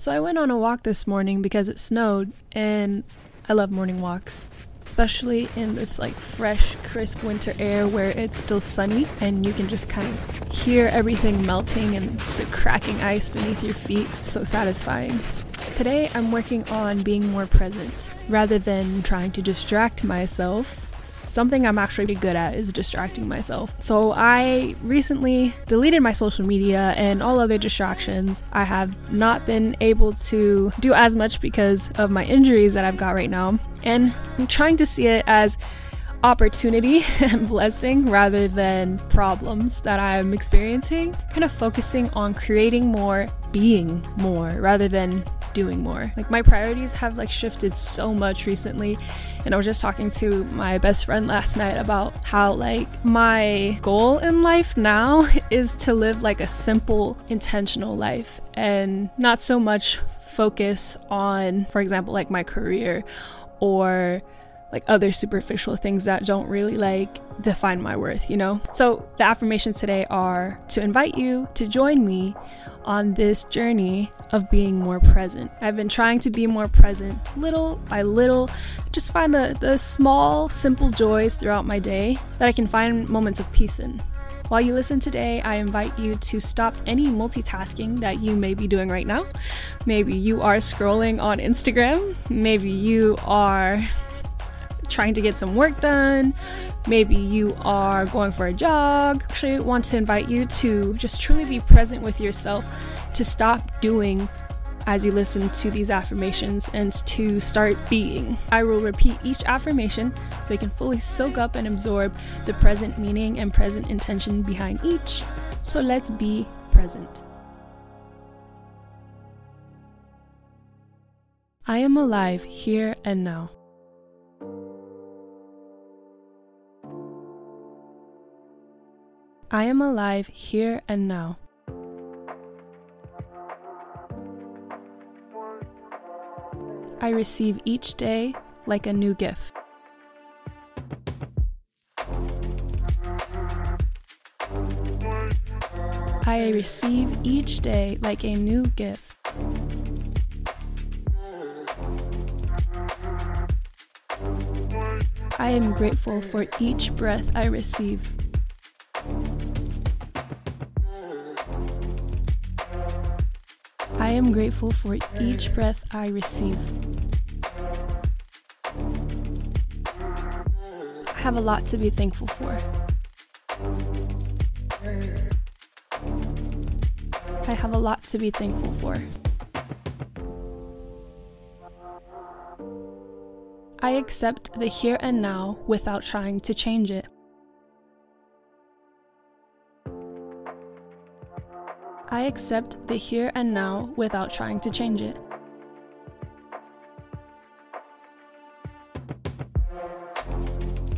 So I went on a walk this morning because it snowed, and I love morning walks, especially in this like fresh, crisp winter air where it's still sunny and you can just kind of hear everything melting and the cracking ice beneath your feet. So satisfying. Today I'm working on being more present rather than trying to distract myself something I'm actually good at is distracting myself. So I recently deleted my social media and all other distractions. I have not been able to do as much because of my injuries that I've got right now. And I'm trying to see it as opportunity and blessing rather than problems that I'm experiencing. Kind of focusing on creating more, being more rather than doing more. Like my priorities have like shifted so much recently and I was just talking to my best friend last night about how like my goal in life now is to live like a simple intentional life and not so much focus on for example like my career or like other superficial things that don't really like define my worth, you know? So the affirmations today are to invite you to join me on this journey of being more present. I've been trying to be more present little by little, just find the, the small, simple joys throughout my day that I can find moments of peace in. While you listen today, I invite you to stop any multitasking that you may be doing right now. Maybe you are scrolling on Instagram, maybe you are trying to get some work done. Maybe you are going for a jog. Actually, want to invite you to just truly be present with yourself, to stop doing as you listen to these affirmations and to start being. I will repeat each affirmation so you can fully soak up and absorb the present meaning and present intention behind each. So let's be present. I am alive here and now. I am alive here and now. I receive each day like a new gift. I receive each day like a new gift. I am grateful for each breath I receive. I am grateful for each breath I receive. I have a lot to be thankful for. I have a lot to be thankful for. I accept the here and now without trying to change it. I accept the here and now without trying to change it.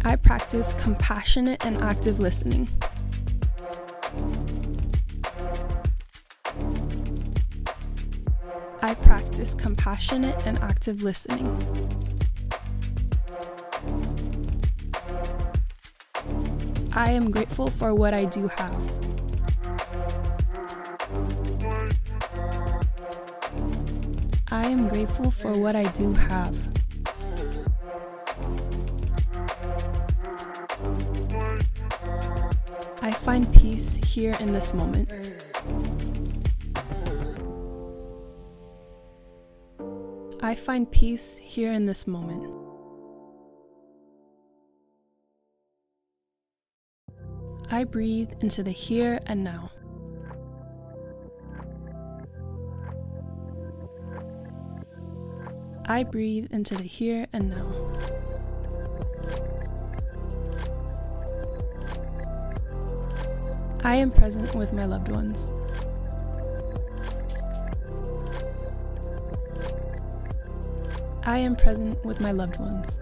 I practice compassionate and active listening. I practice compassionate and active listening. I am grateful for what I do have. I am grateful for what I do have. I find peace here in this moment. I find peace here in this moment. I breathe into the here and now. I breathe into the here and now. I am present with my loved ones. I am present with my loved ones.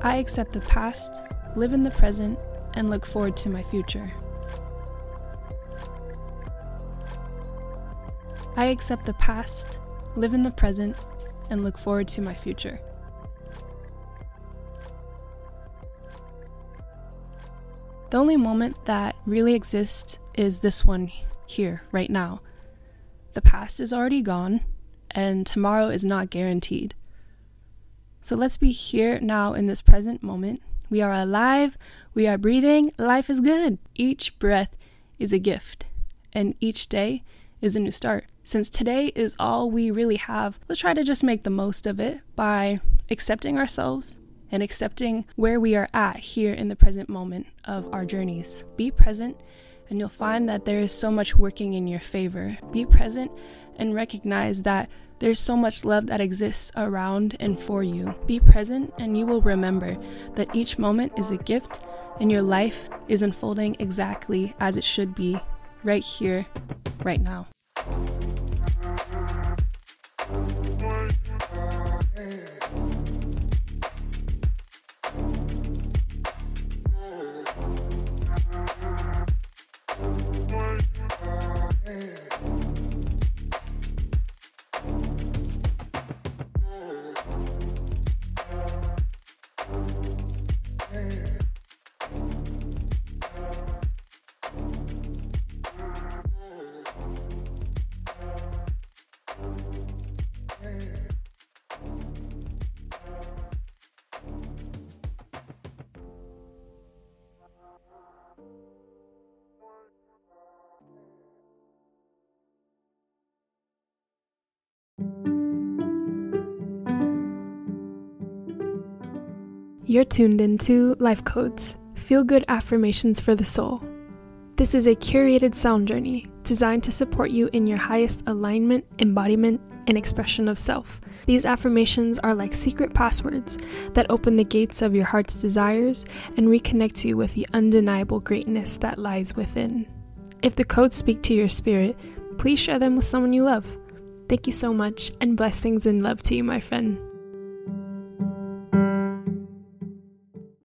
I accept the past, live in the present, and look forward to my future. I accept the past, live in the present, and look forward to my future. The only moment that really exists is this one here, right now. The past is already gone, and tomorrow is not guaranteed. So let's be here now in this present moment. We are alive, we are breathing, life is good. Each breath is a gift, and each day is a new start. Since today is all we really have, let's try to just make the most of it by accepting ourselves and accepting where we are at here in the present moment of our journeys. Be present, and you'll find that there is so much working in your favor. Be present and recognize that there's so much love that exists around and for you. Be present, and you will remember that each moment is a gift, and your life is unfolding exactly as it should be, right here, right now. Yeah. You're tuned into Life Codes, feel good affirmations for the soul. This is a curated sound journey designed to support you in your highest alignment, embodiment, and expression of self. These affirmations are like secret passwords that open the gates of your heart's desires and reconnect you with the undeniable greatness that lies within. If the codes speak to your spirit, please share them with someone you love. Thank you so much, and blessings and love to you, my friend.